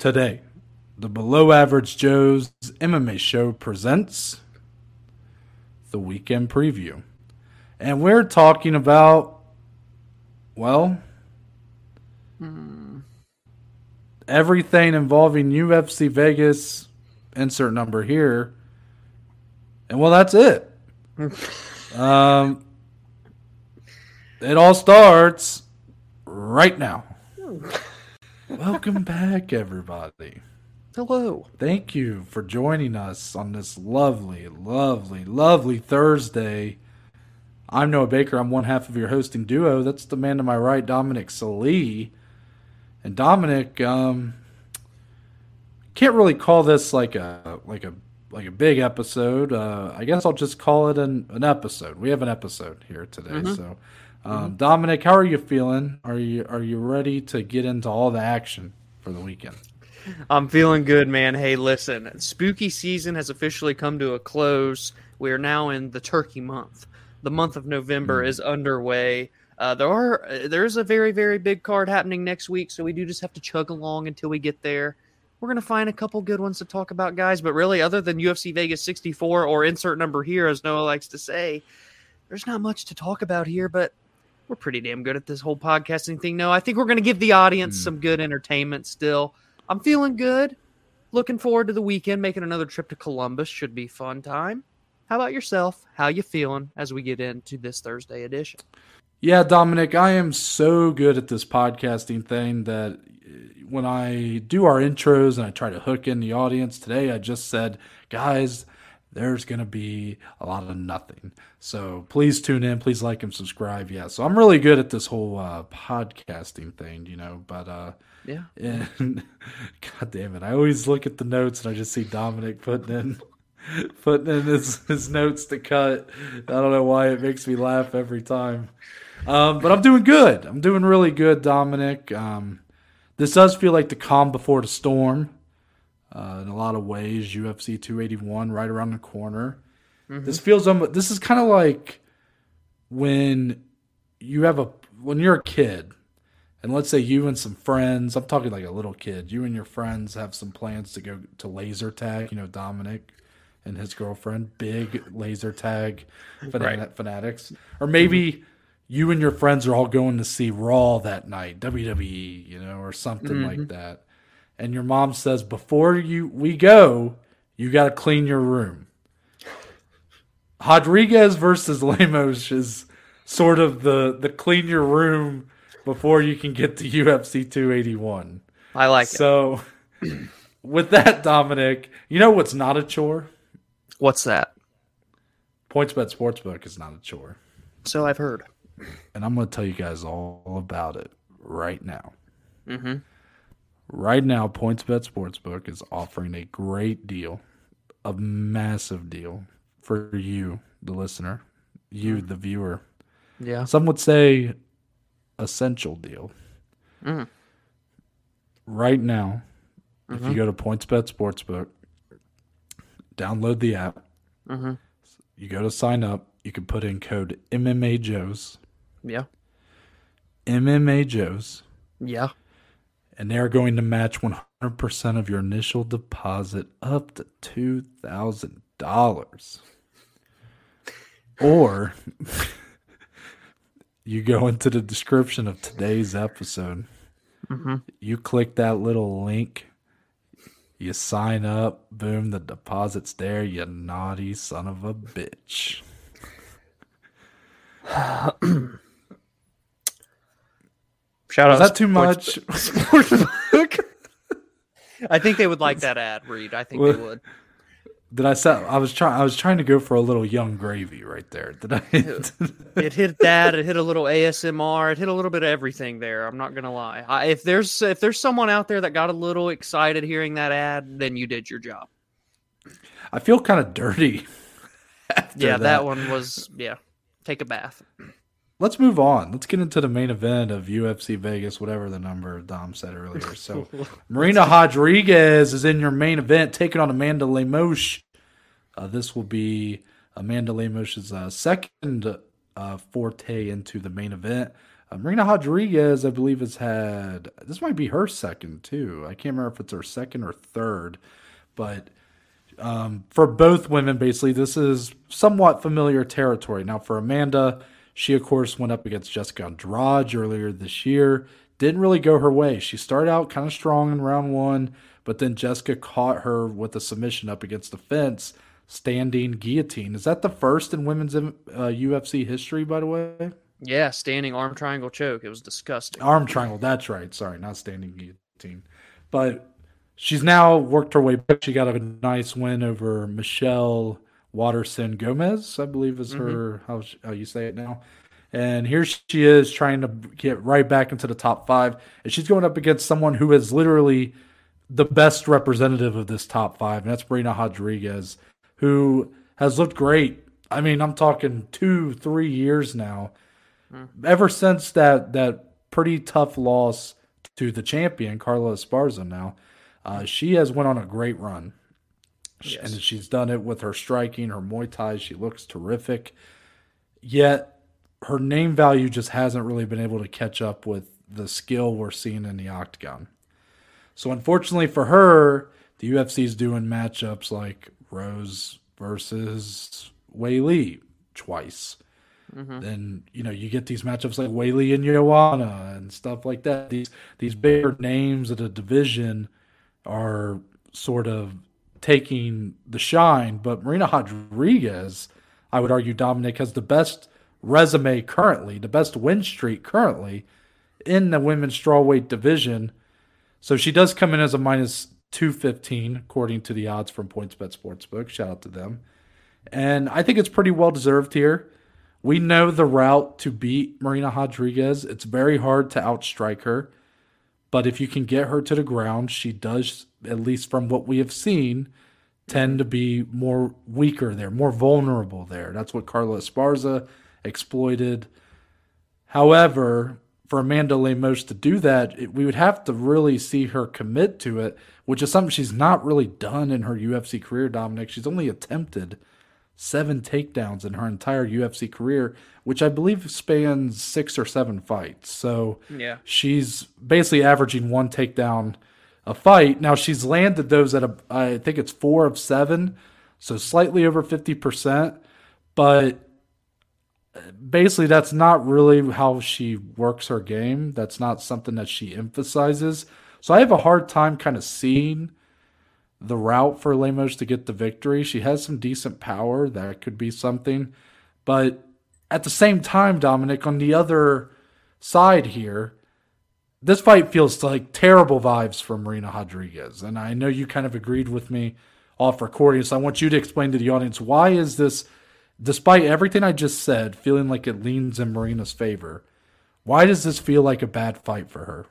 Today, the Below Average Joe's MMA show presents the weekend preview. And we're talking about, well, everything involving UFC Vegas, insert number here. And well, that's it. um, it all starts right now. Welcome back, everybody. Hello. Thank you for joining us on this lovely, lovely, lovely Thursday. I'm Noah Baker. I'm one half of your hosting duo. That's the man to my right, Dominic Salee. And Dominic, um, can't really call this like a like a like a big episode. Uh, I guess I'll just call it an, an episode. We have an episode here today. Mm-hmm. So, um, Dominic, how are you feeling? Are you are you ready to get into all the action for the weekend? I'm feeling good, man. Hey, listen, spooky season has officially come to a close. We are now in the turkey month. The month of November is underway. Uh, there are there is a very very big card happening next week, so we do just have to chug along until we get there. We're gonna find a couple good ones to talk about, guys. But really, other than UFC Vegas 64 or insert number here, as Noah likes to say, there's not much to talk about here. But we're pretty damn good at this whole podcasting thing. No, I think we're gonna give the audience Hmm. some good entertainment still. I'm feeling good. Looking forward to the weekend. Making another trip to Columbus should be fun time. How about yourself? How you feeling as we get into this Thursday edition? Yeah, Dominic, I am so good at this podcasting thing that when I do our intros and I try to hook in the audience today, I just said, guys, there's going to be a lot of nothing. So please tune in. Please like and subscribe. Yeah. So I'm really good at this whole uh, podcasting thing, you know, but, uh, Yeah. and God damn it, I always look at the notes and I just see Dominic putting in putting in his, his notes to cut. I don't know why it makes me laugh every time. Um, but I'm doing good. I'm doing really good, Dominic. Um, this does feel like the calm before the storm. Uh, in a lot of ways, UFC 281 right around the corner. This feels um, this is kind of like when you have a when you're a kid and let's say you and some friends, I'm talking like a little kid, you and your friends have some plans to go to laser tag, you know, Dominic and his girlfriend, big laser tag fanat- fanatics. Or maybe you and your friends are all going to see Raw that night, WWE, you know, or something like that. And your mom says, before you we go, you got to clean your room. Rodriguez versus Lemos is sort of the the clean your room before you can get to UFC 281. I like it. So, with that, Dominic, you know what's not a chore? What's that? points PointsBet Sportsbook is not a chore. So I've heard. And I'm going to tell you guys all about it right now. Mm-hmm. Right now, PointsBet Sportsbook is offering a great deal, a massive deal for you, the listener, you, the viewer. Yeah. Some would say essential deal. Mhm. Right now, if you go to PointsBet Sportsbook, download the app, Mhm. you go to sign up, you can put in code MMA Joes, Yeah. MMA Joes, Yeah. And they're going to match 100% of your initial deposit up to $2,000. Or you go into the description of today's episode, mm-hmm. you click that little link, you sign up, boom, the deposit's there, you naughty son of a bitch. Shout out. Is that too much? Sportsbook. I think they would like that ad, Reed. I think they would. Did I say I was trying I was trying to go for a little Yung Gravy right there. Did I It hit that. It hit a little ASMR. It hit a little bit of everything there. I'm not gonna lie. I, if there's if there's someone out there that got a little excited hearing that ad, then you did your job. I feel kind of dirty. after Yeah, that. one was yeah. Take a bath. Let's move on. Let's get into the main event of UFC Vegas, whatever the number Dom said earlier. So, Marina Rodriguez is in your main event, taking on Amanda Lemos. Uh, this will be Amanda Lemos's uh, second uh, forte into the main event. Uh, Marina Rodriguez, I believe, has had this might be her second too. I can't remember if it's her second or third, but um, for both women, basically, this is somewhat familiar territory. Now, for Amanda, she of course went up against Jessica Andrade earlier this year. Didn't really go her way. She started out kind of strong in round one, but then Jessica caught her with a submission up against the fence, standing guillotine. Is that the first in women's uh, UFC history, by the way? Yeah, standing arm triangle choke. It was disgusting. Arm triangle. That's right. Sorry, not standing guillotine. But she's now worked her way back. She got a nice win over Michelle Waterson Gomez, I believe is her mm-hmm. how, how you say it now. And here she is trying to get right back into the top five. And she's going up against someone who is literally the best representative of this top five, and that's Marina Rodriguez, who has looked great. I mean, I'm talking two, three years now. Mm. Ever since that that pretty tough loss to the champion, Carla Esparza now, uh, she has went on a great run. Yes. And she's done it with her striking, her Muay Thai. She looks terrific. Yet her name value just hasn't really been able to catch up with the skill we're seeing in the octagon. So unfortunately for her, the UFC is doing matchups like Rose versus Weili twice. Mm-hmm. Then you know you get these matchups like Weili and Joanna and stuff like that. These these bigger names of the division are sort of taking the shine, but Marina Rodriguez, I would argue, Dominic has the best resume currently, the best win streak currently in the women's strawweight division. So she does come in as a minus 215, according to the odds from PointsBet Sportsbook. Shout out to them. And I think it's pretty well deserved here. We know the route to beat Marina Rodriguez. It's very hard to outstrike her. But if you can get her to the ground, she does, at least from what we have seen, tend to be more weaker there, more vulnerable there. That's what Carla Esparza exploited. However, for Amanda Lemos to do that, it, we would have to really see her commit to it, which is something she's not really done in her UFC career, Dominic. She's only attempted seven takedowns in her entire UFC career, which I believe spans six or seven fights. So yeah, she's basically averaging one takedown a fight. Now she's landed those at a I think it's four of seven, so slightly over fifty percent. But uh, basically, that's not really how she works her game. That's not something that she emphasizes. So I have a hard time kind of seeing the route for Lemos to get the victory. She has some decent power. That could be something. But at the same time, Dominic, on the other side here, this fight feels like terrible vibes for Marina Rodriguez. And I know you kind of agreed with me off recording. So I want you to explain to the audience why is this, despite everything I just said, feeling like it leans in Marina's favor? Why does this feel like a bad fight for her?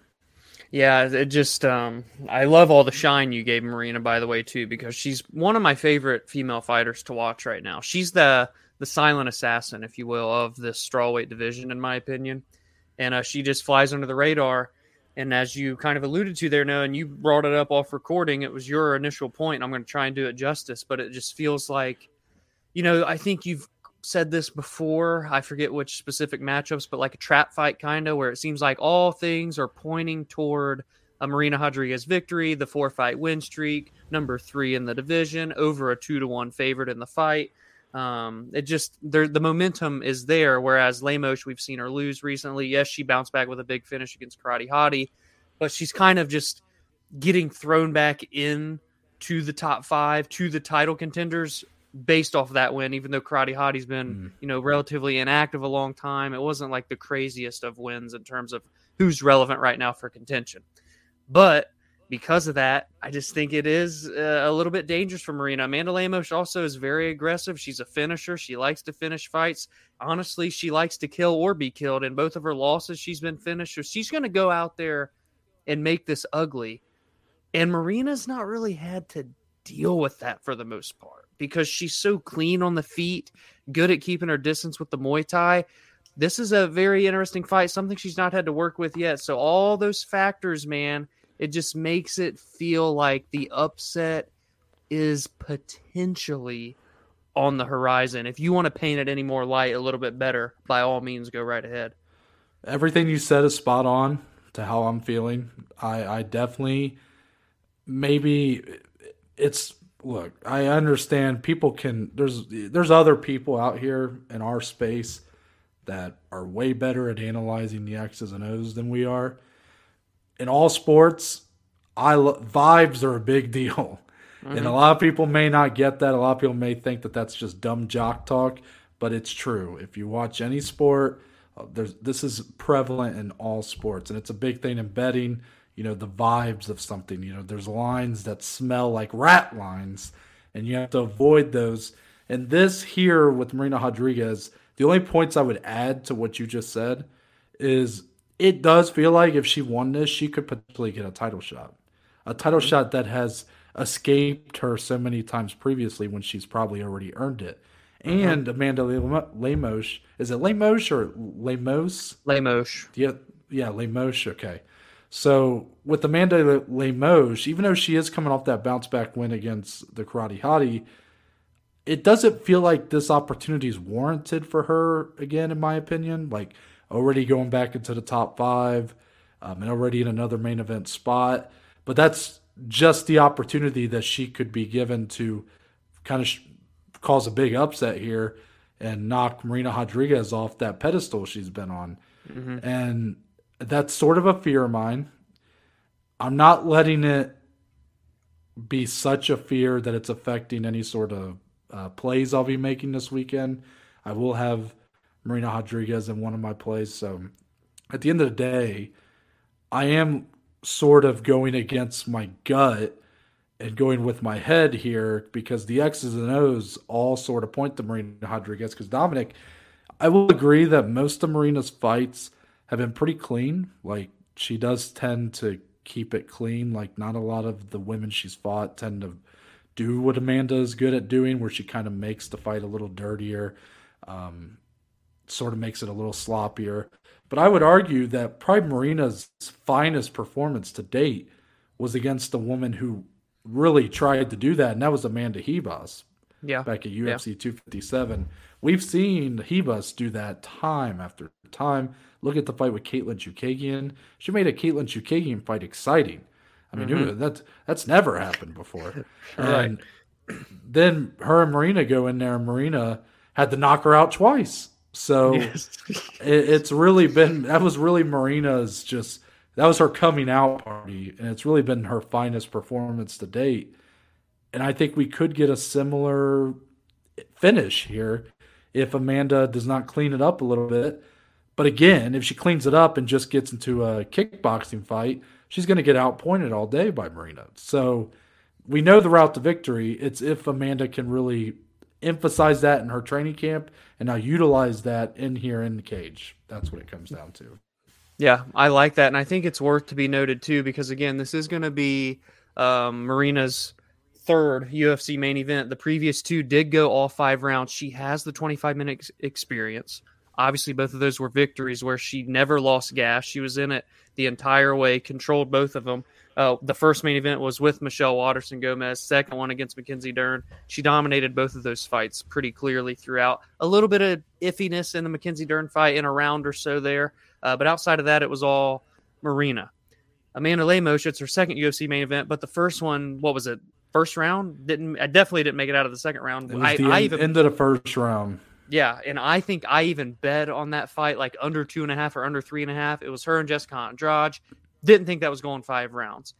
Yeah, it just um, I love all the shine you gave Marina by the way too because she's one of my favorite female fighters to watch right now. She's the the silent assassin, if you will, of this strawweight division in my opinion. And uh, she just flies under the radar. And as you kind of alluded to there, Noah, and you brought it up off recording, it was your initial point. I'm going to try and do it justice, but it just feels like, you know, I think you've said this before. I forget which specific matchups, but like a trap fight kind of where it seems like all things are pointing toward a Marina Rodriguez victory, the four fight win streak, number three in the division, over a two to one favorite in the fight. Um, it just the momentum is there. Whereas Lemos, we've seen her lose recently. Yes, she bounced back with a big finish against Karate Hottie, but she's kind of just getting thrown back in to the top five, to the title contenders based off of that win, even though Karate Hottie's been, mm. you know, relatively inactive a long time. It wasn't like the craziest of wins in terms of who's relevant right now for contention. But because of that, I just think it is uh, a little bit dangerous for Marina. Amanda Lemos also is very aggressive. She's a finisher. She likes to finish fights. Honestly, she likes to kill or be killed. In both of her losses, she's been finished. So she's going to go out there and make this ugly. And Marina's not really had to deal with that for the most part because she's so clean on the feet, good at keeping her distance with the Muay Thai. This is a very interesting fight, something she's not had to work with yet. So, all those factors, man, it just makes it feel like the upset is potentially on the horizon. If you want to paint it any more light, a little bit better, by all means, go right ahead. everything you said is spot on to how I'm feeling. I, I definitely maybe it's look. I understand people can. There's there's other people out here in our space that are way better at analyzing the X's and O's than we are. In all sports, I lo- vibes are a big deal. Mm-hmm. And a lot of people may not get that. A lot of people may think that that's just dumb jock talk, but it's true. If you watch any sport, uh, there's this is prevalent in all sports, and it's a big thing in betting. You know the vibes of something. You know there's lines that smell like rat lines, and you have to avoid those. And this here with Marina Rodriguez, the only points I would add to what you just said is it does feel like if she won this, she could potentially get a title shot, a title mm-hmm. shot that has escaped her so many times previously when she's probably already earned it. Uh-huh. And uh-huh. Amanda Lemos, is it Lemos or Lemos? Lemos. Yeah, yeah, Lemos. Okay. So with Amanda Lemos, even though she is coming off that bounce back win against the Karate Hottie, it doesn't feel like this opportunity is warranted for her again, in my opinion. Like already going back into the top five um, and already in another main event spot. But that's just the opportunity that she could be given to kind of sh- cause a big upset here and knock Marina Rodriguez off that pedestal she's been on. Mm-hmm. And that's sort of a fear of mine. I'm not letting it be such a fear that it's affecting any sort of uh, plays I'll be making this weekend. I will have Marina Rodriguez in one of my plays. So at the end of the day, I am sort of going against my gut and going with my head here because the X's and O's all sort of point to Marina Rodriguez. Because Dominic, I will agree that most of Marina's fights have been pretty clean. Like she does tend to keep it clean. Like not a lot of the women she's fought tend to do what Amanda is good at doing, where she kind of makes the fight a little dirtier, um, sort of makes it a little sloppier. But I would argue that Pride Marina's finest performance to date was against a woman who really tried to do that, and that was Amanda Ribas. Yeah. Back at UFC yeah. 257. We've seen Ribas do that time after time. Look at the fight with Katlyn Chookagian. She made a Katlyn Chookagian fight exciting. I mean, mm-hmm. that that's never happened before. right. And then her and Marina go in there, and Marina had to knock her out twice. So yes. it, it's really been that was really Marina's just that was her coming out party, and it's really been her finest performance to date. And I think we could get a similar finish here if Amanda does not clean it up a little bit. But again, if she cleans it up and just gets into a kickboxing fight, she's going to get outpointed all day by Marina. So we know the route to victory. It's if Amanda can really emphasize that in her training camp and now utilize that in here in the cage. That's what it comes down to. Yeah, I like that, and I think it's worth to be noted too because again, this is going to be um, Marina's third UFC main event. The previous two did go all five rounds. She has the 25 minute ex- experience. Obviously, both of those were victories where she never lost gas. She was in it the entire way, controlled both of them. Uh, the first main event was with Michelle Waterson Gomez, second one against Mackenzie Dern. She dominated both of those fights pretty clearly throughout. A little bit of iffiness in the Mackenzie Dern fight in a round or so there, uh, but outside of that, it was all Marina. Amanda Lemos, it's her second UFC main event, but the first one, what was it? First round didn't. I definitely didn't make it out of the second round. I, the I even ended the first round. Yeah, and I think I even bet on that fight like under two and a half or under three and a half. It was her and Jessica Andrade. Didn't think that was going five rounds.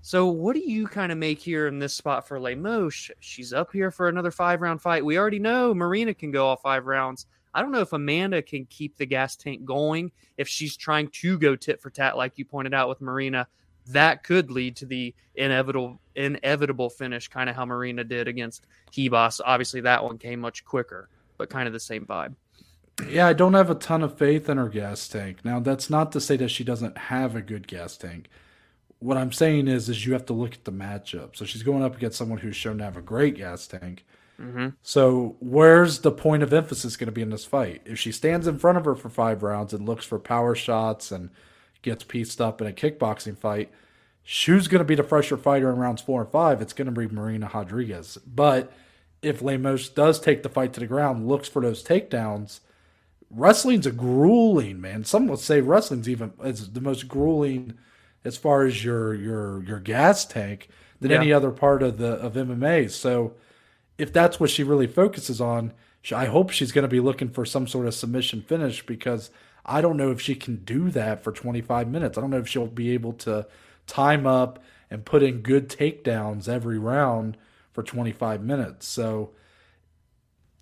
So what do you kind of make here in this spot for Lemos? She's up here for another five round fight. We already know Marina can go all five rounds. I don't know if Amanda can keep the gas tank going if she's trying to go tit for tat, like you pointed out with Marina. That could lead to the inevitable inevitable finish, kind of how Marina did against Ribas. Obviously, that one came much quicker but kind of the same vibe. Yeah, I don't have a ton of faith in her gas tank. Now, that's not to say that she doesn't have a good gas tank. What I'm saying is, is you have to look at the matchup. So she's going up against someone who's shown to have a great gas tank. Mm-hmm. So where's the point of emphasis going to be in this fight? If she stands in front of her for five rounds and looks for power shots and gets pieced up in a kickboxing fight, who's going to be the fresher fighter in rounds four and five? It's going to be Marina Rodriguez. But if Lemos does take the fight to the ground, looks for those takedowns, wrestling's a grueling man. Some would say wrestling's even is the most grueling as far as your your your gas tank than Yeah. any other part of the of MMA. So if that's what she really focuses on, I hope she's going to be looking for some sort of submission finish because I don't know if she can do that for 25 minutes. I don't know if she'll be able to time up and put in good takedowns every round for 25 minutes. So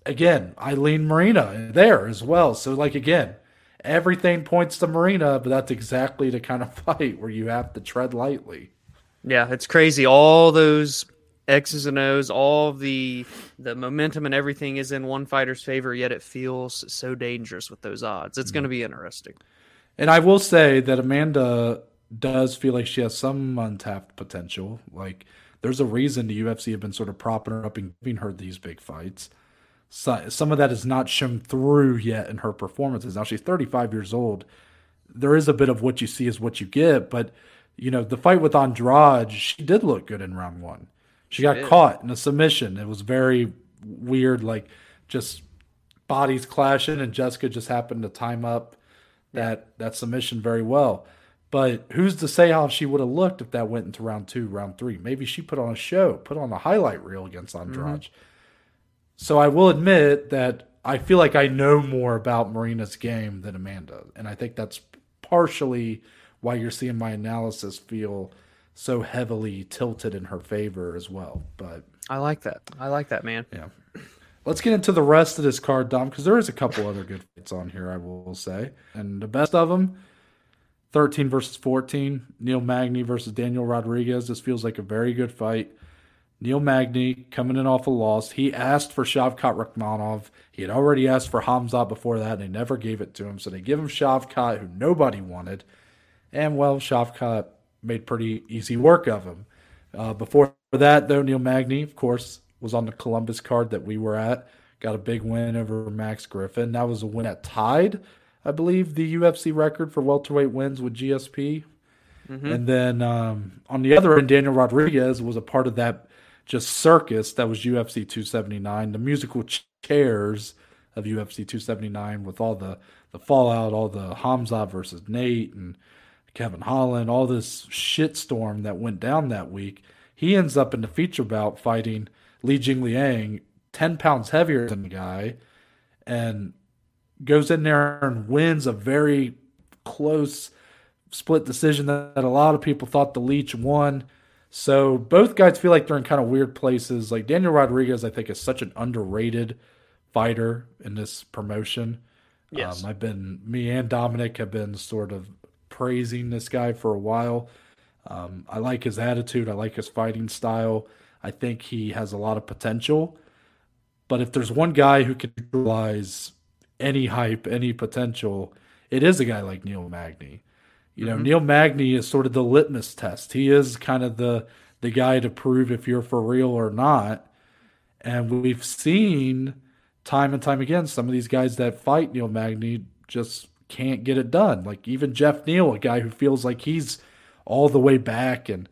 again, Eileen Marina there as well. So like again, everything points to Marina, but that's exactly the kind of fight where you have to tread lightly. Yeah, it's crazy. All those X's and O's, all the the momentum and everything is in one fighter's favor, yet it feels so dangerous with those odds. It's mm-hmm. going to be interesting. And I will say that Amanda does feel like she has some untapped potential. Like there's a reason the UFC have been sort of propping her up and giving her these big fights. So, some of that is not shown through yet in her performances. Now she's 35 years old. There is a bit of what you see is what you get, but you know the fight with Andrade, she did look good in round one. She, got caught in a submission. It was very weird, like just bodies clashing, and Jessica just happened to time up that that submission very well. But who's to say how she would have looked if that went into round two, round three? Maybe she put on a show, put on a highlight reel against mm-hmm. Andrade. So I will admit that I feel like I know more about Marina's game than Amanda, and I think that's partially why you're seeing my analysis feel so heavily tilted in her favor as well. But I like that. I like that, man. yeah. Let's get into the rest of this card, Dom, because there is a couple other good fights on here, I will say. And the best of them 13 versus 14. Neil Magny versus Daniel Rodriguez. This feels like a very good fight. Neil Magny coming in off a loss. He asked for Shavkat Rakhmonov. He had already asked for Hamza before that, and they never gave it to him. So they give him Shavkat, who nobody wanted. And, well, Shavkat made pretty easy work of him. Uh, before that, though, Neil Magny, of course, was on the Columbus card that we were at. Got a big win over Max Griffin. That was a win that tied, I believe, the UFC record for welterweight wins with GSP. And then um, on the other end, Daniel Rodriguez was a part of that just circus that was UFC 279, the musical chairs of UFC 279 with all the, the fallout, all the Hamza versus Nate and Kevin Holland, all this shitstorm that went down that week. He ends up in the feature bout fighting Li Jingliang, 10 pounds heavier than the guy, and goes in there and wins a very close split decision that, that a lot of people thought the Leech won. So both guys feel like they're in kind of weird places. Like Daniel Rodriguez, I think, is such an underrated fighter in this promotion. Yes. Um, I've been me and Dominic have been sort of praising this guy for a while. Um, I like his attitude. I like his fighting style. I think he has a lot of potential. But if there's one guy who can realize any hype, any potential, it is a guy like Neil Magny. You know, Neil Magny is sort of the litmus test. He is kind of the the guy to prove if you're for real or not. And we've seen time and time again some of these guys that fight Neil Magny just can't get it done. Like even Jeff Neal, a guy who feels like he's all the way back and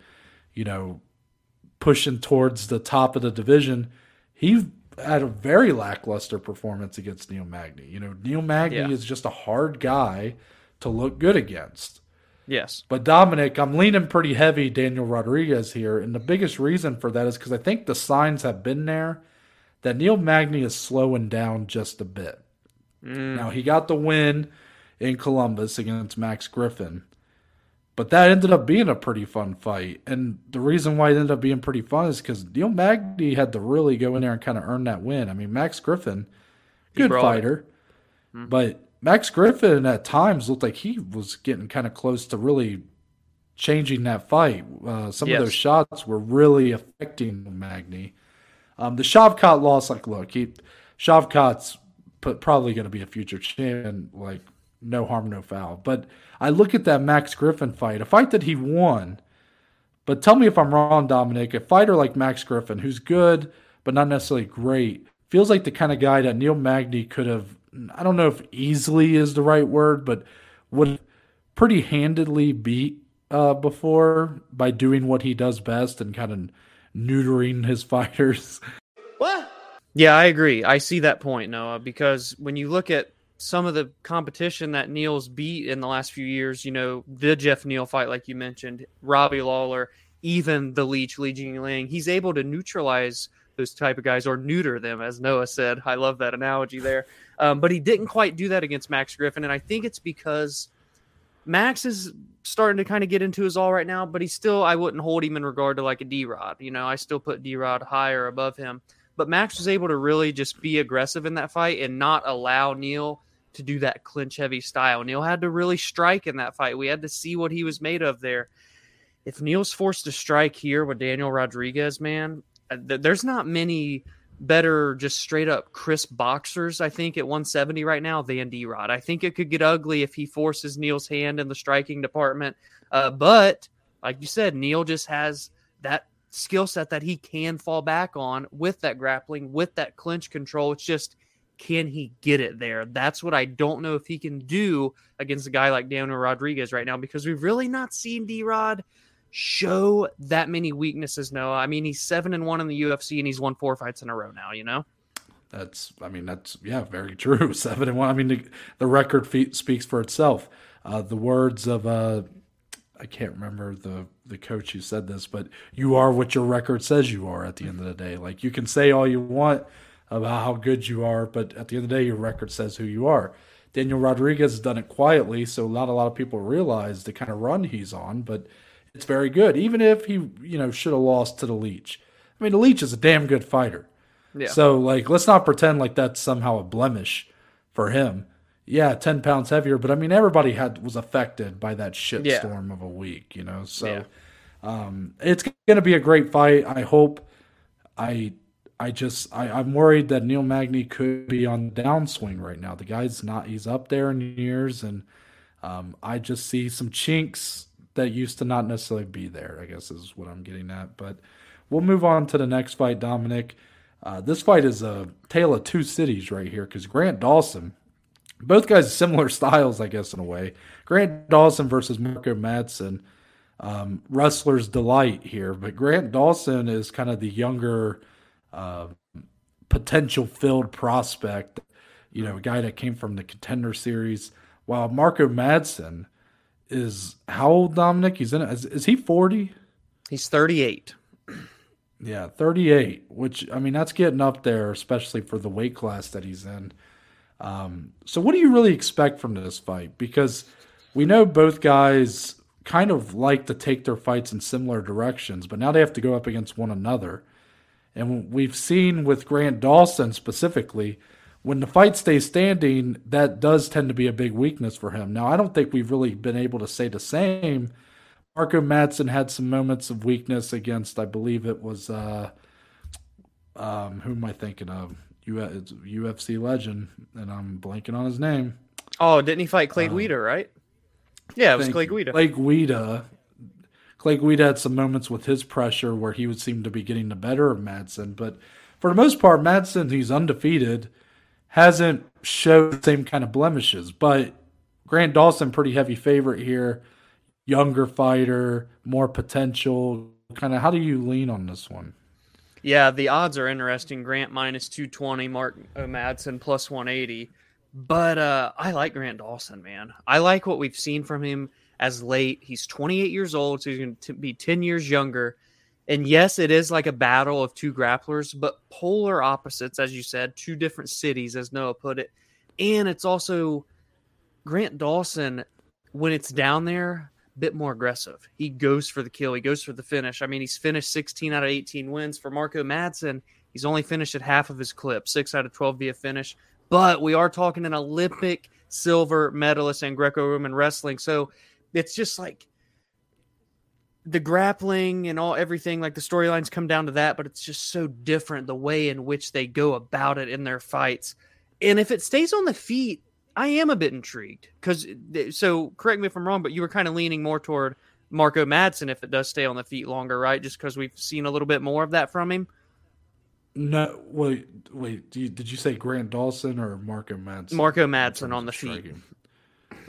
you know pushing towards the top of the division, he had a very lackluster performance against Neil Magny. You know, Neil Magny Yeah. is just a hard guy to look good against. Yes. But Dominic, I'm leaning pretty heavy Daniel Rodriguez here, and the biggest reason for that is because I think the signs have been there that Neil Magny is slowing down just a bit. Mm. Now he got the win in Columbus against Max Griffin, but that ended up being a pretty fun fight. And the reason why it ended up being pretty fun is because Neil Magny had to really go in there and kind of earn that win. I mean, Max Griffin, good fighter, but Max Griffin at times looked like he was getting kind of close to really changing that fight. Uh, some Yes. of those shots were really affecting Magny. Um, the Shavkat loss, like, look, he Shavkat's put, probably going to be a future champion. Like, no harm, no foul. But I look at that Max Griffin fight, a fight that he won. But tell me if I'm wrong, Dominic. A fighter like Max Griffin, who's good but not necessarily great, feels like the kind of guy that Neil Magny could have. I don't know if easily is the right word, but would pretty handedly beat uh, before by doing what he does best and kind of neutering his fighters. What? Yeah, I agree. I see that point, Noah, because when you look at some of the competition that Neil's beat in the last few years, you know, the Jeff Neal fight, like you mentioned, Robbie Lawler, even the Leech, Lee Li Jingliang, he's able to neutralize those type of guys or neuter them, as Noah said. I love that analogy there. Um, but he didn't quite do that against Max Griffin. And I think it's because Max is starting to kind of get into his all right now, but he still, I wouldn't hold him in regard to like a D Rod. You know, I still put D Rod higher above him. But Max was able to really just be aggressive in that fight and not allow Neil to do that clinch heavy style. Neil had to really strike in that fight. We had to see what he was made of there. If Neil's forced to strike here with Daniel Rodriguez, man, uh, there's not many better just straight up crisp boxers i think at 170 right now than d-rod i think it could get ugly if he forces neil's hand in the striking department uh, but like you said neil just has that skill set that he can fall back on with that grappling with that clinch control it's just can he get it there that's what i don't know if he can do against a guy like daniel rodriguez right now because we've really not seen d-rod show that many weaknesses, Noah. I mean, he's seven and one in the UFC and he's won four fights in a row now, you know? That's, I mean, that's, yeah, very true. Seven and one. I mean, the, the record speaks for itself. Uh, the words of, uh, I can't remember the, the coach who said this, but you are what your record says you are at the end of the day. Like, you can say all you want about how good you are, but at the end of the day, your record says who you are. Daniel Rodriguez has done it quietly, so not a lot of people realize the kind of run he's on, but it's very good. Even if he, you know, should have lost to the Leech. I mean, the Leech is a damn good fighter. Yeah. So like, let's not pretend like that's somehow a blemish for him. Yeah, ten pounds heavier, but I mean, everybody had was affected by that shitstorm yeah. of a week, you know. So, yeah. um, it's going to be a great fight. I hope. I I just I, I'm worried that Neil Magny could be on downswing right now. The guy's not he's up there in years and um, I just see some chinks that used to not necessarily be there, I guess is what I'm getting at. But we'll move on to the next fight, Dominic. Uh, this fight is a tale of two cities right here because Grant Dawson, both guys similar styles, I guess, in a way. Grant Dawson versus Marco Madsen, um, wrestler's delight here. But Grant Dawson is kind of the younger, uh, potential filled prospect, you know, a guy that came from the contender series. While Marco Madsen, is how old Dominic? He's in is, is he 40? He's 38. Yeah, 38, which I mean that's getting up there especially for the weight class that he's in. Um, so what do you really expect from this fight? Because we know both guys kind of like to take their fights in similar directions, but now they have to go up against one another. And we've seen with Grant Dawson specifically, when the fight stays standing, that does tend to be a big weakness for him. Now, I don't think we've really been able to say the same. Marco Madsen had some moments of weakness against, I believe it was, uh, um, who am I thinking of? UFC legend, and I'm blanking on his name. Oh, didn't he fight Clay uh, Guida, right? Yeah, it was Clay Guida. Clay Guida. Clay Guida had some moments with his pressure where he would seem to be getting the better of Madsen, but for the most part, Madsen, he's undefeated hasn't showed the same kind of blemishes. But Grant Dawson, pretty heavy favorite here. Younger fighter, more potential. Kind of, how do you lean on this one? Yeah, the odds are interesting. Grant minus 220, Mark Madsen plus 180. But uh, I like Grant Dawson, man. I like what we've seen from him as late. He's 28 years old, so he's going to be 10 years younger. And yes, it is like a battle of two grapplers, but polar opposites, as you said, two different cities, as Noah put it. And it's also Grant Dawson, when it's down there, bit more aggressive. He goes for the kill, he goes for the finish. I mean, he's finished 16 out of 18 wins. For Marco Madsen, he's only finished at half of his clip, six out of 12 via finish. But we are talking an Olympic silver medalist in Greco Roman wrestling. So it's just like the grappling and all everything like the storylines come down to that but it's just so different the way in which they go about it in their fights and if it stays on the feet i am a bit intrigued because so correct me if i'm wrong but you were kind of leaning more toward marco madsen if it does stay on the feet longer right just because we've seen a little bit more of that from him no wait wait did you, did you say grant dawson or marco madsen marco madsen on the feet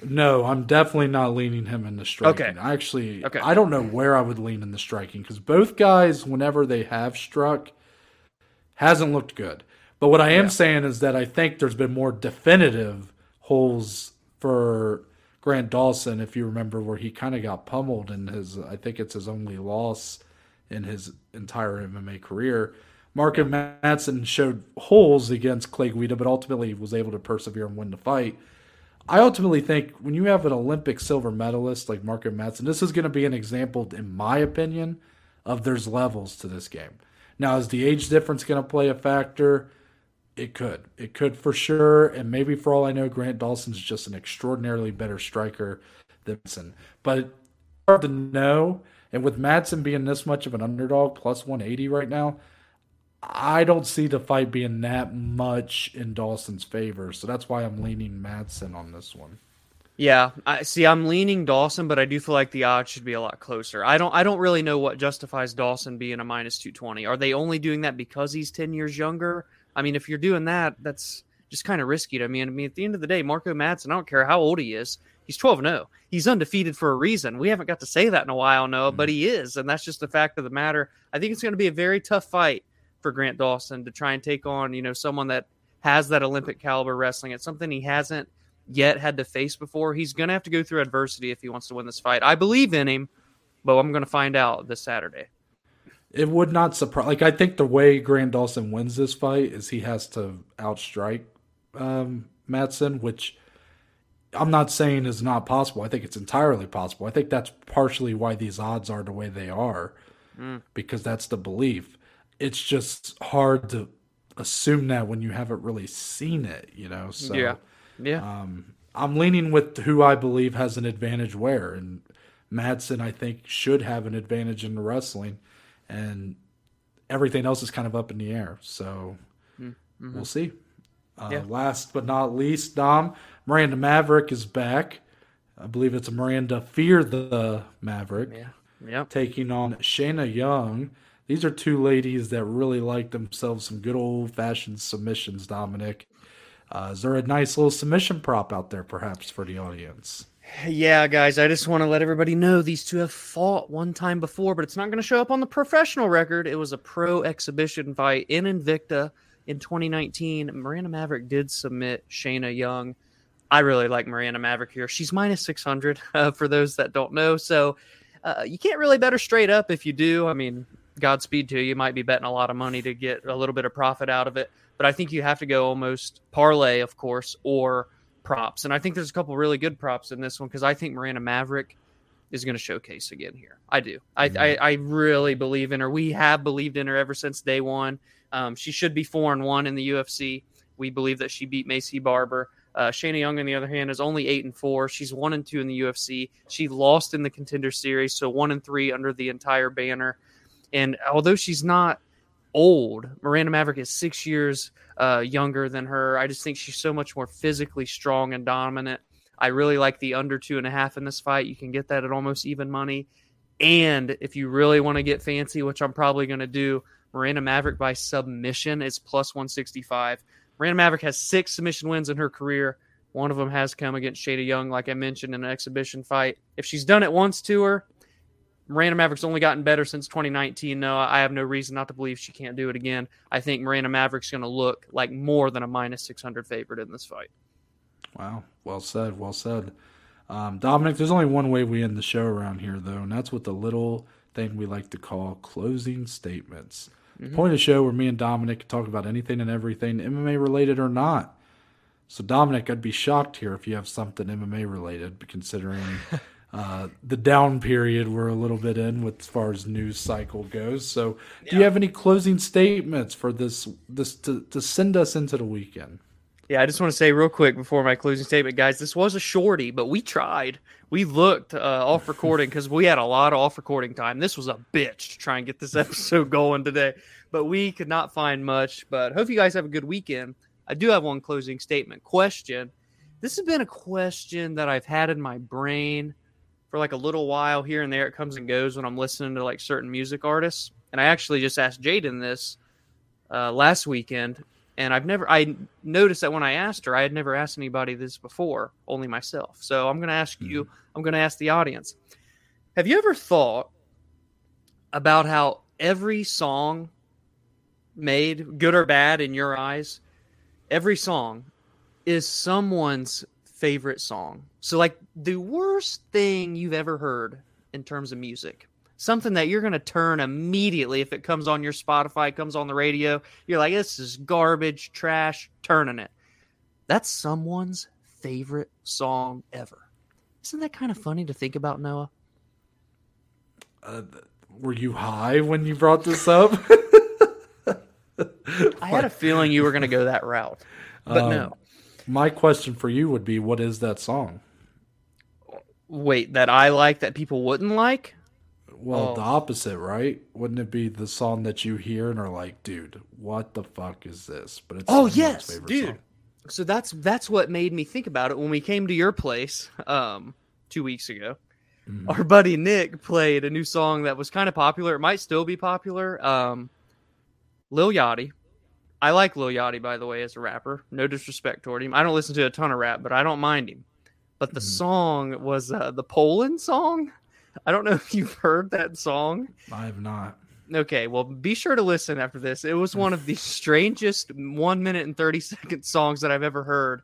no, I'm definitely not leaning him in the striking. Okay. Actually, okay. I don't know where I would lean in the striking because both guys, whenever they have struck, hasn't looked good. But what I am yeah. saying is that I think there's been more definitive holes for Grant Dawson, if you remember, where he kind of got pummeled in his, I think it's his only loss in his entire MMA career. Marco Madsen showed holes against Clay Guida, but ultimately was able to persevere and win the fight. I ultimately think when you have an Olympic silver medalist like Marco Madsen, this is going to be an example, in my opinion, of there's levels to this game. Now, is the age difference going to play a factor? It could. It could for sure. And maybe for all I know, Grant Dawson's just an extraordinarily better striker than Madsen. But hard to know. And with Madsen being this much of an underdog, plus 180 right now, I don't see the fight being that much in Dawson's favor. So that's why I'm leaning Madsen on this one. Yeah, I see. I'm leaning Dawson, but I do feel like the odds should be a lot closer. I don't. I don't really know what justifies Dawson being a minus two twenty. Are they only doing that because he's ten years younger? I mean, if you're doing that, that's just kind of risky to me. I mean, at the end of the day, Marco Madsen, I don't care how old he is, he's 12 0. He's undefeated for a reason. We haven't got to say that in a while, Noah, mm-hmm. but he is. And that's just the fact of the matter. I think it's going to be a very tough fight for Grant Dawson to try and take on, you know, someone that has that Olympic caliber wrestling. It's something he hasn't yet had to face before. He's going to have to go through adversity if he wants to win this fight. I believe in him, but I'm going to find out this Saturday. It would not surprise. Like I think the way Grant Dawson wins this fight is he has to outstrike um, Madsen, which I'm not saying is not possible. I think it's entirely possible. I think that's partially why these odds are the way they are, mm. because that's the belief. It's just hard to assume that when you haven't really seen it, you know. So yeah yeah. Um, I'm leaning with who I believe has an advantage where, and Madsen I think should have an advantage in the wrestling, and everything else is kind of up in the air. So mm-hmm. we'll see. Uh, yeah. Last but not least, Dom Miranda Maverick is back. I believe it's Miranda Fear the Maverick. Yeah. Yep. Taking on Shayna Young. These are two ladies that really like themselves some good old fashioned submissions, Dominic. Uh, is there a nice little submission prop out there, perhaps, for the audience? Yeah, guys, I just want to let everybody know these two have fought one time before, but it's not going to show up on the professional record. It was a pro exhibition fight in Invicta in 2019. Miranda Maverick did submit Shayna Young. I really like Miranda Maverick here. She's minus 600 uh, for those that don't know. So uh, you can't really bet her straight up if you do. I mean, Godspeed to you. You might be betting a lot of money to get a little bit of profit out of it but I think you have to go almost parlay, of course, or props. And I think there's a couple really good props in this one because I think Miranda Maverick is going to showcase again here. I do. I, mm-hmm. I, I really believe in her. We have believed in her ever since day one. Um, she should be four and one in the UFC. We believe that she beat Maycee Barber. Uh, Shayna Young, on the other hand, is only eight and four. She's one and two in the UFC. She lost in the contender series, so one and three under the entire banner. And although she's not old. Miranda Maverick is six years uh, younger than her. I just think she's so much more physically strong and dominant. I really like the under two and a half in this fight. You can get that at almost even money. And if you really want to get fancy, which I'm probably going to do, Miranda Maverick by submission is plus 165. Miranda Maverick has six submission wins in her career. One of them has come against Shayna Young, like I mentioned, in an exhibition fight. If she's done it once to her, Miranda Maverick's only gotten better since 2019. No, I have no reason not to believe she can't do it again. I think Miranda Maverick's going to look like more than a minus 600 favorite in this fight. Wow. Well said. Well said. Um, Dominic, there's only one way we end the show around here, though, and that's with the little thing we like to call closing statements. Mm-hmm. The point of the show where me and Dominic can talk about anything and everything, MMA related or not. So, Dominic, I'd be shocked here if you have something MMA related, considering uh, the down period we're a little bit in with as far as news cycle goes. So, yeah. do you have any closing statements for this this to, to send us into the weekend? Yeah, I just want to say real quick before my closing statement, guys. This was a shorty, but we tried. We looked uh, off recording because we had a lot of off recording time. This was a bitch to try and get this episode going today, but we could not find much. But hope you guys have a good weekend. I do have one closing statement question. This has been a question that I've had in my brain for like a little while here and there. It comes and goes when I'm listening to like certain music artists. And I actually just asked Jaden this uh, last weekend, and I've never I noticed that when I asked her, I had never asked anybody this before, only myself. So I'm going to ask you. Mm-hmm. I'm going to ask the audience. Have you ever thought about how every song made, good or bad in your eyes, every song is someone's favorite song. So like the worst thing you've ever heard in terms of music. Something that you're going to turn immediately if it comes on your Spotify, comes on the radio. You're like, this is garbage, trash, turning it. That's someone's favorite song ever. Isn't that kind of funny to think about, Noah? Uh, were you high when you brought this up? I had a feeling you were going to go that route, but Um, no. My question for you would be, what is that song? Wait, that I like that people wouldn't like? Well, Oh. the opposite, right? Wouldn't it be the song that you hear and are like, dude, what the fuck is this? But it's Oh yes, dude. song. So that's that's what made me think about it when we came to your place um 2 weeks ago. Mhm. Our buddy Nick played a new song that was kind of popular. It might still be popular. Um Lil Yachty. I like Lil Yachty by the way as a rapper. No disrespect toward him. I don't listen to a ton of rap, but I don't mind him. But the Mhm. song was uh, the Poland song. I don't know if you've heard that song. I have not. Okay, well, be sure to listen after this. It was one of the strangest one minute and 30 second songs that I've ever heard.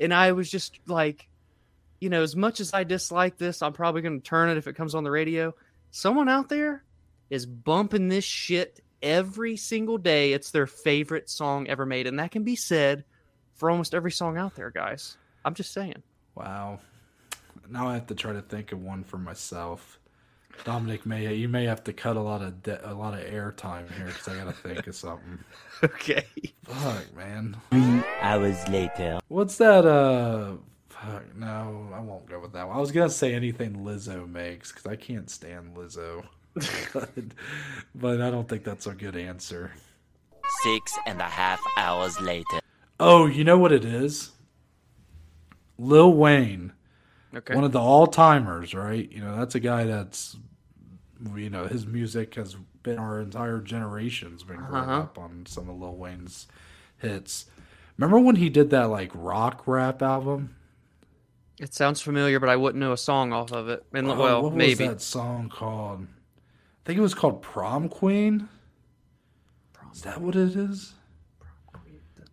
And I was just like, you know, as much as I dislike this, I'm probably going to turn it if it comes on the radio. Someone out there is bumping this shit every single day. It's their favorite song ever made. And that can be said for almost every song out there, guys. I'm just saying. Wow. Now I have to try to think of one for myself. Dominic may you may have to cut a lot of de- a lot of air time here because I gotta think of something. Okay. Fuck, man. Three hours later. What's that? Uh, fuck. No, I won't go with that one. I was gonna say anything Lizzo makes because I can't stand Lizzo, but, but I don't think that's a good answer. Six and a half hours later. Oh, you know what it is? Lil Wayne, Okay. one of the all timers, right? You know, that's a guy that's, you know, his music has been our entire generation's been growing Uh-huh. up on some of Lil Wayne's hits. Remember when he did that like rock rap album? it sounds familiar, but I wouldn't know a song off of it. And Oh, well, what maybe. was that song called? I think it was called Prom Queen. Prom Is that what it is?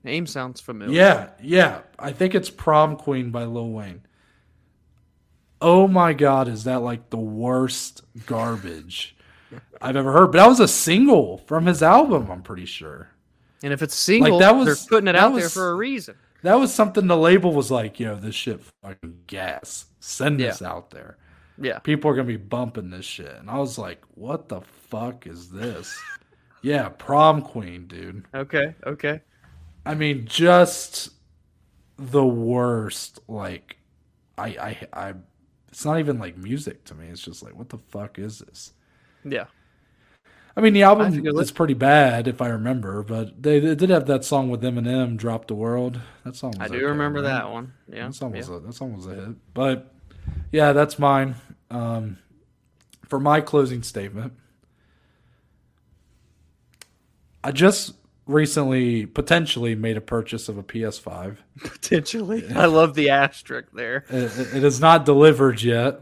Name sounds familiar. Yeah, yeah. I think it's Prom Queen by Lil Wayne. Oh my god, is that like the worst garbage I've ever heard? But that was a single from his album, I'm pretty sure. And if it's a single, that was- they're putting it that out there was- for a reason. That was something the label was like, yo, this shit fucking gas. Send this out there. Yeah. People are gonna be bumping this shit. And I was like, what the fuck is this? yeah, prom queen, dude. Okay. Okay. I mean, just the worst. Like, I, I, I. It's not even like music to me. It's just like, what the fuck is this? Yeah. I mean, the album is pretty bad if I remember, but they, they did have that song with Eminem, "Drop the World." That song. Was I do okay, remember right? that one. Yeah. That song yeah. was a, that song was a hit. But yeah, that's mine. Um, for my closing statement, I just recently potentially made a purchase of a PS5. Potentially. I love the asterisk there. It, it is not delivered yet,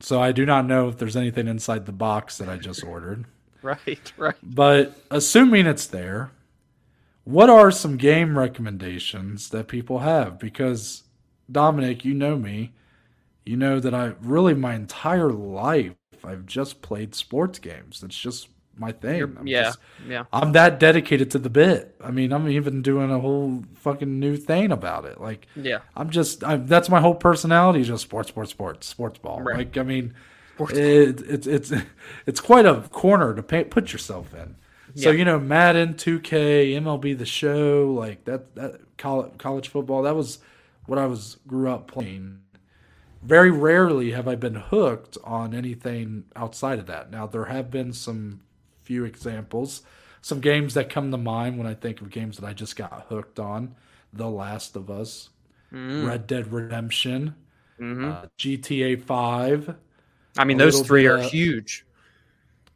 so I do not know if there's anything inside the box that I just ordered. Right. Right. But assuming it's there, what are some game recommendations that people have? Because Dominic, you know me. You know that I really my entire life I've just played sports games. That's just my thing. I'm yeah. just- Yeah. I'm that dedicated to the bit. I mean, I'm even doing a whole fucking new thing about it. Like, Yeah. I'm just I'm, that's my whole personality. is Just sports, sports, sports, sports ball. Right. Like, I mean, Sports it, it's it's it's quite a corner to pay, put yourself in. So Yeah. you know, Madden, 2K, MLB, the Show, like that that college, college football. That was what I was grew up playing. Very rarely have I been hooked on anything outside of that. Now there have been some few examples, some games that come to mind when I think of games that I just got hooked on. The Last of Us, Mm. Red Dead Redemption, hmm uh, GTA 5, I mean, those three are of- huge.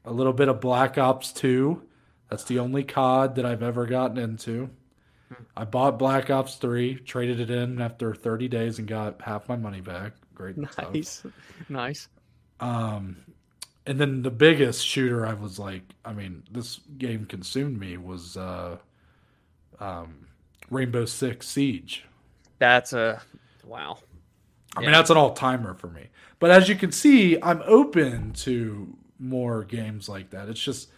a little bit of Black Ops 2. That's the only COD that I've ever gotten into. I bought Black Ops 3, traded it in after 30 days and got half my money back. Great stuff. Nice. Nice. Um, and then the biggest shooter I was like, I mean, this game consumed me was uh, um, Rainbow Six Siege. That's a Wow. I Yeah. mean, that's an all timer for me. But as you can see, I'm open to more games like that. It's just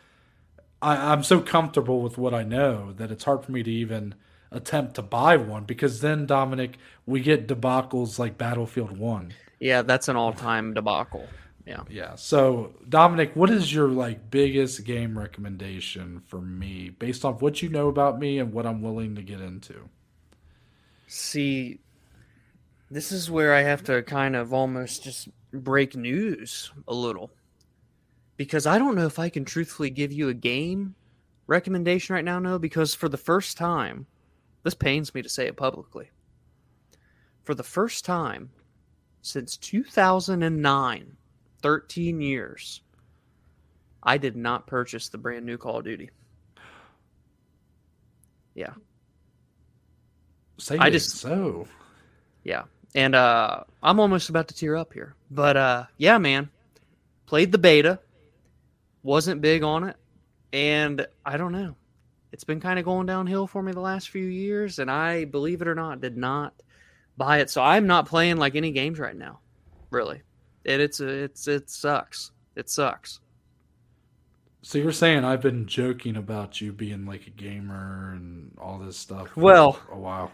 I, I'm so comfortable with what I know that it's hard for me to even attempt to buy one because then Dominic, we get debacles like Battlefield One. Yeah, that's an all-time debacle. Yeah. Yeah. So Dominic, what is your like biggest game recommendation for me based off what you know about me and what I'm willing to get into? See, this is where I have to kind of almost just break news a little. Because I don't know if I can truthfully give you a game recommendation right now, no, because for the first time, this pains me to say it publicly. For the first time since 2009, 13 years, I did not purchase the brand new Call of Duty. Yeah. Say I just so. Yeah. And uh I'm almost about to tear up here. But uh yeah, man. Played the beta. Wasn't big on it. And I don't know. It's been kind of going downhill for me the last few years and I believe it or not did not buy it. So I'm not playing like any games right now. Really. And it's it's it sucks. It sucks. So you're saying I've been joking about you being like a gamer and all this stuff for Well- a while.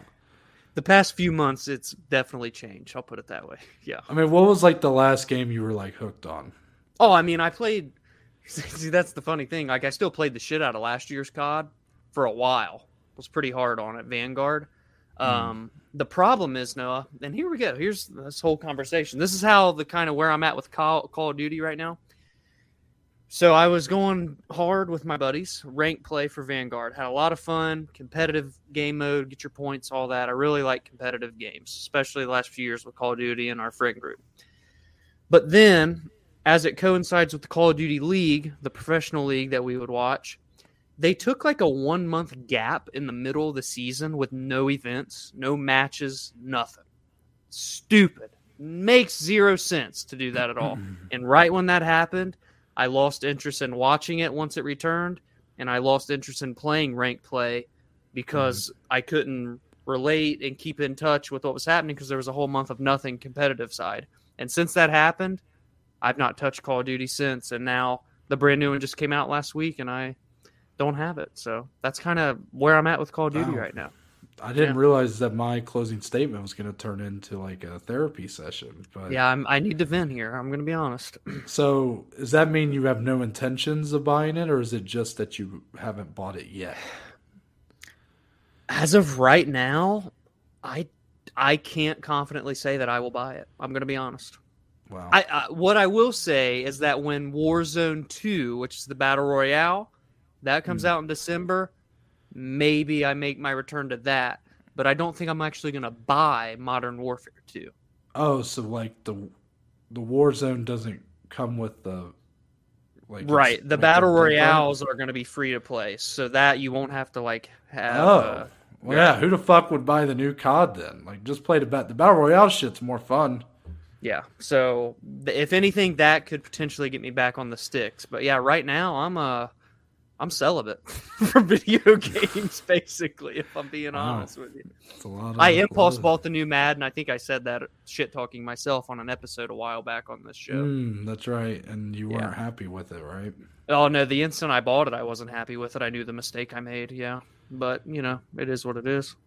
The past few months it's definitely changed. I'll put it that way. Yeah. I mean, what was like the last game you were like hooked on? Oh, I mean, I played. See, that's the funny thing. Like, I still played the shit out of last year's COD for a while. Was pretty hard on it, Vanguard. Um, the problem is Noah, and here we go. Here's this whole conversation. This is how the kind of where I'm at with Call, Call of Duty right now. So I was going hard with my buddies, rank play for Vanguard. Had a lot of fun, competitive game mode, get your points, all that. I really like competitive games, especially the last few years with Call of Duty and our friend group. But then, as it coincides with the Call of Duty League, the professional league that we would watch, they took like a one month gap in the middle of the season with no events, no matches, nothing. Stupid. Makes zero sense to do that at all. And right when that happened, I lost interest in watching it once it returned, and I lost interest in playing rank play because mm-hmm. I couldn't relate and keep in touch with what was happening because there was a whole month of nothing competitive side. And since that happened, I've not touched Call of Duty since. And now the brand new one just came out last week, and I don't have it. So that's kind of where I'm at with Call of Duty Wow. right now. I didn't Yeah. realize that my closing statement was going to turn into like a therapy session. But Yeah, I'm, I need to vent here. I'm going to be honest. So does that mean you have no intentions of buying it, or is it just that you haven't bought it yet? As of right now, I I can't confidently say that I will buy it. I'm going to be honest. Wow. I, I what I will say is that when Warzone 2, which is the battle royale, that comes out in December, maybe I make my return to that. But I don't think I'm actually going to buy Modern Warfare 2. oh, so like the the Warzone doesn't come with the like Right. The battle the- royales are going to be free to play, so that you won't have to like have. Oh, uh, well, yeah. Who the fuck would buy the new COD then? Like, just play the bat. The battle royale shit's more fun. Yeah. So if anything, that could potentially get me back on the sticks. But yeah, right now I'm uh I'm celibate from video games, basically. If I'm being Wow. honest with you, a lot. I impulse bought the new Madden. I think I said that shit talking myself on an episode a while back on this show. Mm, that's right, and you Yeah. weren't happy with it, right? Oh no, the instant I bought it, I wasn't happy with it. I knew the mistake I made. Yeah, but you know, it is what it is.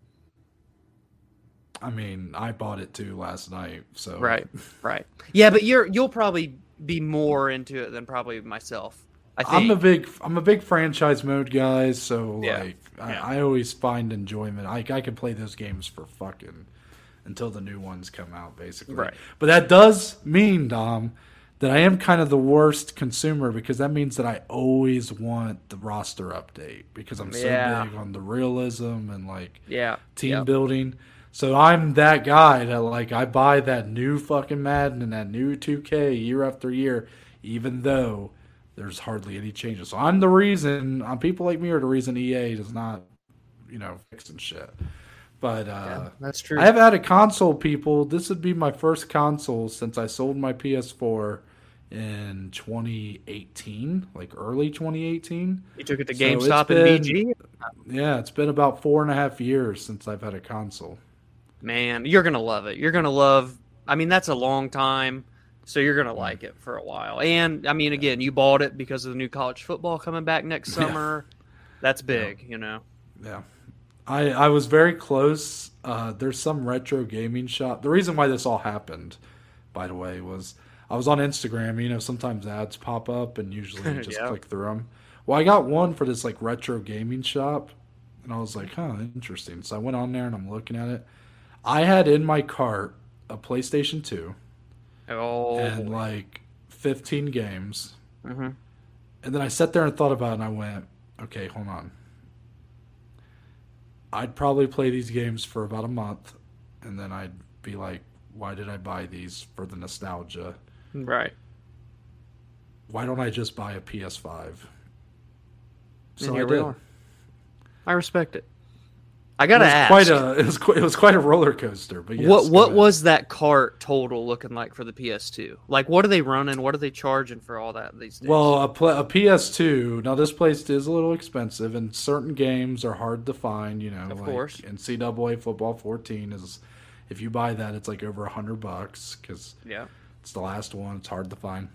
I mean, I bought it too last night, so Right, right. Yeah, but you're you'll probably be more into it than probably myself. I. I'm a big I'm a big franchise mode guy, so Yeah. like Yeah. I, I always find enjoyment. I I can play those games for fucking until the new ones come out, basically. Right. But that does mean, Dom, that I am kind of the worst consumer because that means that I always want the roster update because I'm so Yeah. big on the realism and like yeah, team yeah. building. So I'm that guy that like I buy that new fucking Madden and that new 2K year after year, even though there's hardly any changes. So I'm the reason. Um, people like me are the reason EA does not, you know, fixing shit. But uh, That's true. I have had a console. People, this would be my first console since I sold my PS4 in 2018, like early 2018. you took it to So GameStop been- and BG. Yeah, it's been about four and a half years since I've had a console. Man, you're gonna love it. You're gonna love. I mean, that's a long time, so you're gonna like it for a while. And I mean, again, you bought it because of the new college football coming back next Yeah. summer. That's big, you know. Yeah. I I was very close. Uh, there's some retro gaming shop. The reason why this all happened, by the way, was I was on Instagram. You know, sometimes ads pop up, and usually you just Yeah. click through them. Well, I got one for this like retro gaming shop, and I was like, huh, interesting. So I went on there and I'm looking at it. I had in my cart a PlayStation 2 Oh, and like 15 games. mhm. And then I sat there and thought about it and I went, okay, hold on. I'd probably play these games for about a month and then I'd be like, why did I buy these for the nostalgia? right. Why don't I just buy a PS5? And I did. are. I respect it. I gotta was ask. quite a it was quite, it was quite a roller coaster. But yes, what what was that cart total looking like for the PS2? Like, what are they running? What are they charging for all that these days? Well, a, pl- a PS2. Now, this place is a little expensive, and certain games are hard to find. You know, Of like course. NCAA football 14 is. If you buy that, it's like over a hundred bucks because yeah. it's the last one. It's hard to find.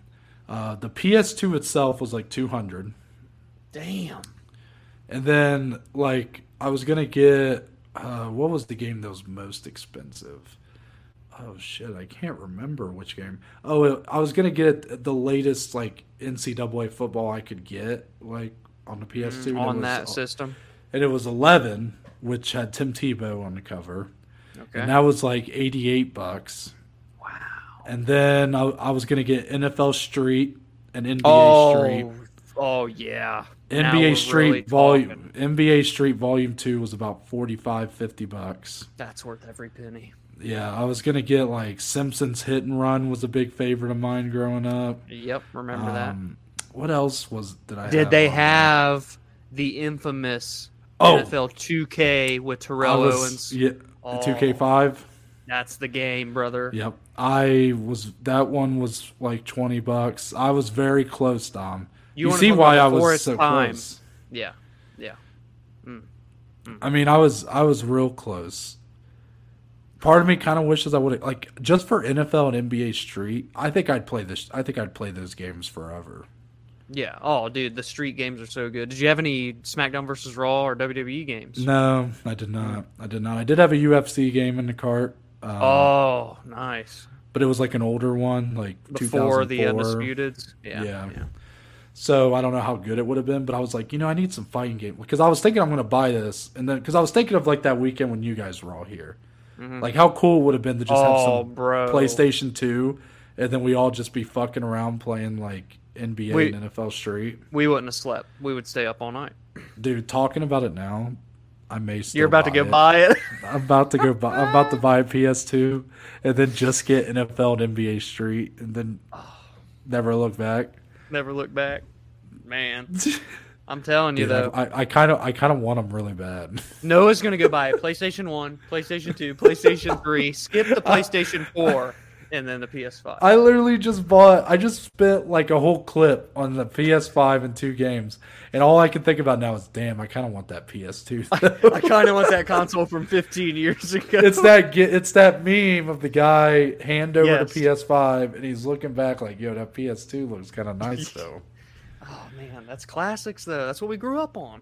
Uh, the PS2 itself was like 200, Damn. and then like I was gonna get uh, what was the game that was most expensive? Oh shit, I can't remember which game. Oh, it, I was gonna get the latest like NCAA football I could get like on the PS2 and it Mm, on was- that system. and it was 11, which had Tim Tebow on the cover, Okay. and that was like 88 bucks. wow. And then I, I was gonna get NFL Street and NBA Oh, Street. Oh yeah. NBA Street really volume talking. NBA Street Volume 2 was about 45 50 bucks. That's worth every penny. Yeah, I was going to get like Simpsons Hit and Run was a big favorite of mine growing up. Yep. Remember Um, what else was did I? Did they have the infamous Oh. NFL 2K with Terrell was- Owens? Yeah, Oh. 2K5. That's the game, brother. Yep. I was that one was like 20 bucks. I was very close, Dom. You You, see why I was so time. close. Yeah. Yeah. I mean, I was I was real close. Part of me kind of wishes I would have like just for NFL and NBA Street. I think I'd play this. I think I'd play those games forever. Yeah. Oh, dude, the street games are so good. Did you have any SmackDown versus Raw or WWE games? No, I did not. I did not. I did have a UFC game in the cart. Um, Oh, nice. but it was like an older one, like Before the 2004. Undisputed. Yeah. Yeah. So I don't know how good it would have been, but I was like, you know, I need some fighting game because I was thinking I'm going to buy this, and then because I was thinking of like that weekend when you guys were all here, like how cool it would have been to just have Mm-hmm. Oh, some bro. PlayStation Two, and then we all just be fucking around playing like NBA Wait. and NFL Street. We wouldn't have slept. We would stay up all night. Dude, talking about it now, I may. Still You're about to go it. buy it. I'm about to go. Buy, I'm about to buy a PS2, and then just get NFL and NBA Street, and then never look back. Never look back. Man. I'm telling you Dude, though. I kind of, I kind of want them really bad. Noah's gonna go buy a PlayStation One, PlayStation Two, PlayStation Three, skip the PlayStation Four, and then the PS5. I literally just bought. I just spent like a whole clip on the PS5 and two games, and all I can think about now is, damn, I kind of want that PS2. I kind of want that console from 15 years ago. it's that. It's that meme of the guy hand over Yes. the PS5, and he's looking back like, yo, that PS2 looks kind of nice though. Man, that's classics though. That's what we grew up on.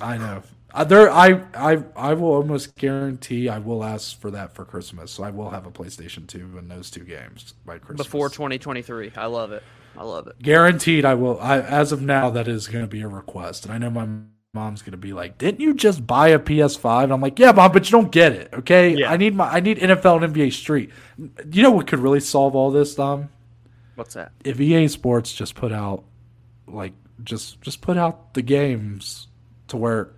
I know. Uh, there, I, I, I will almost guarantee I will ask for that for Christmas. So I will have a PlayStation 2 and those two games by Christmas. Before 2023. I love it. I love it. guaranteed I will. I, as of now, that is going to be a request, and I know my mom's going to be like, "Didn't you just buy a PS5?" And I'm like, "Yeah, mom, but you don't get it. Okay, Yeah. I need my I need NFL and NBA Street. You know what could really solve all this, Dom? What's that? If EA Sports just put out like just just put out the games to where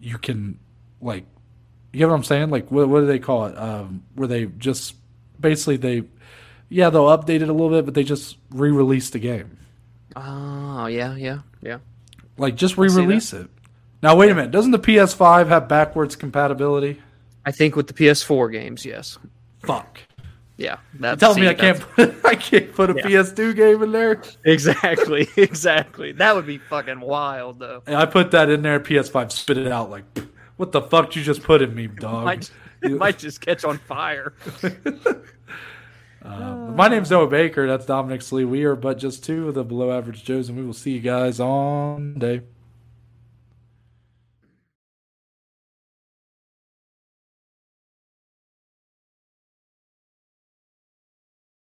you can like you know what I'm saying? Like what what do they call it? Um, where they just basically they yeah they'll update it a little bit, but they just re-release the game. Oh yeah, yeah, yeah. Like just re-release it. Now wait a minute, doesn't the PS5 have backwards compatibility? I think with the PS4 games, yes. Fuck. Yeah. That, Tell see, me I can't put I can't put a Yeah. PS2 game in there. Exactly, exactly. That would be fucking wild though. And I put that in there. PS5 spit it out like What the fuck you just put in me, dog? might, it might just catch on fire. Uh, my name's Noah Baker. That's Dominic Slee. We are but just two of the below average Joes, and we will see you guys on day.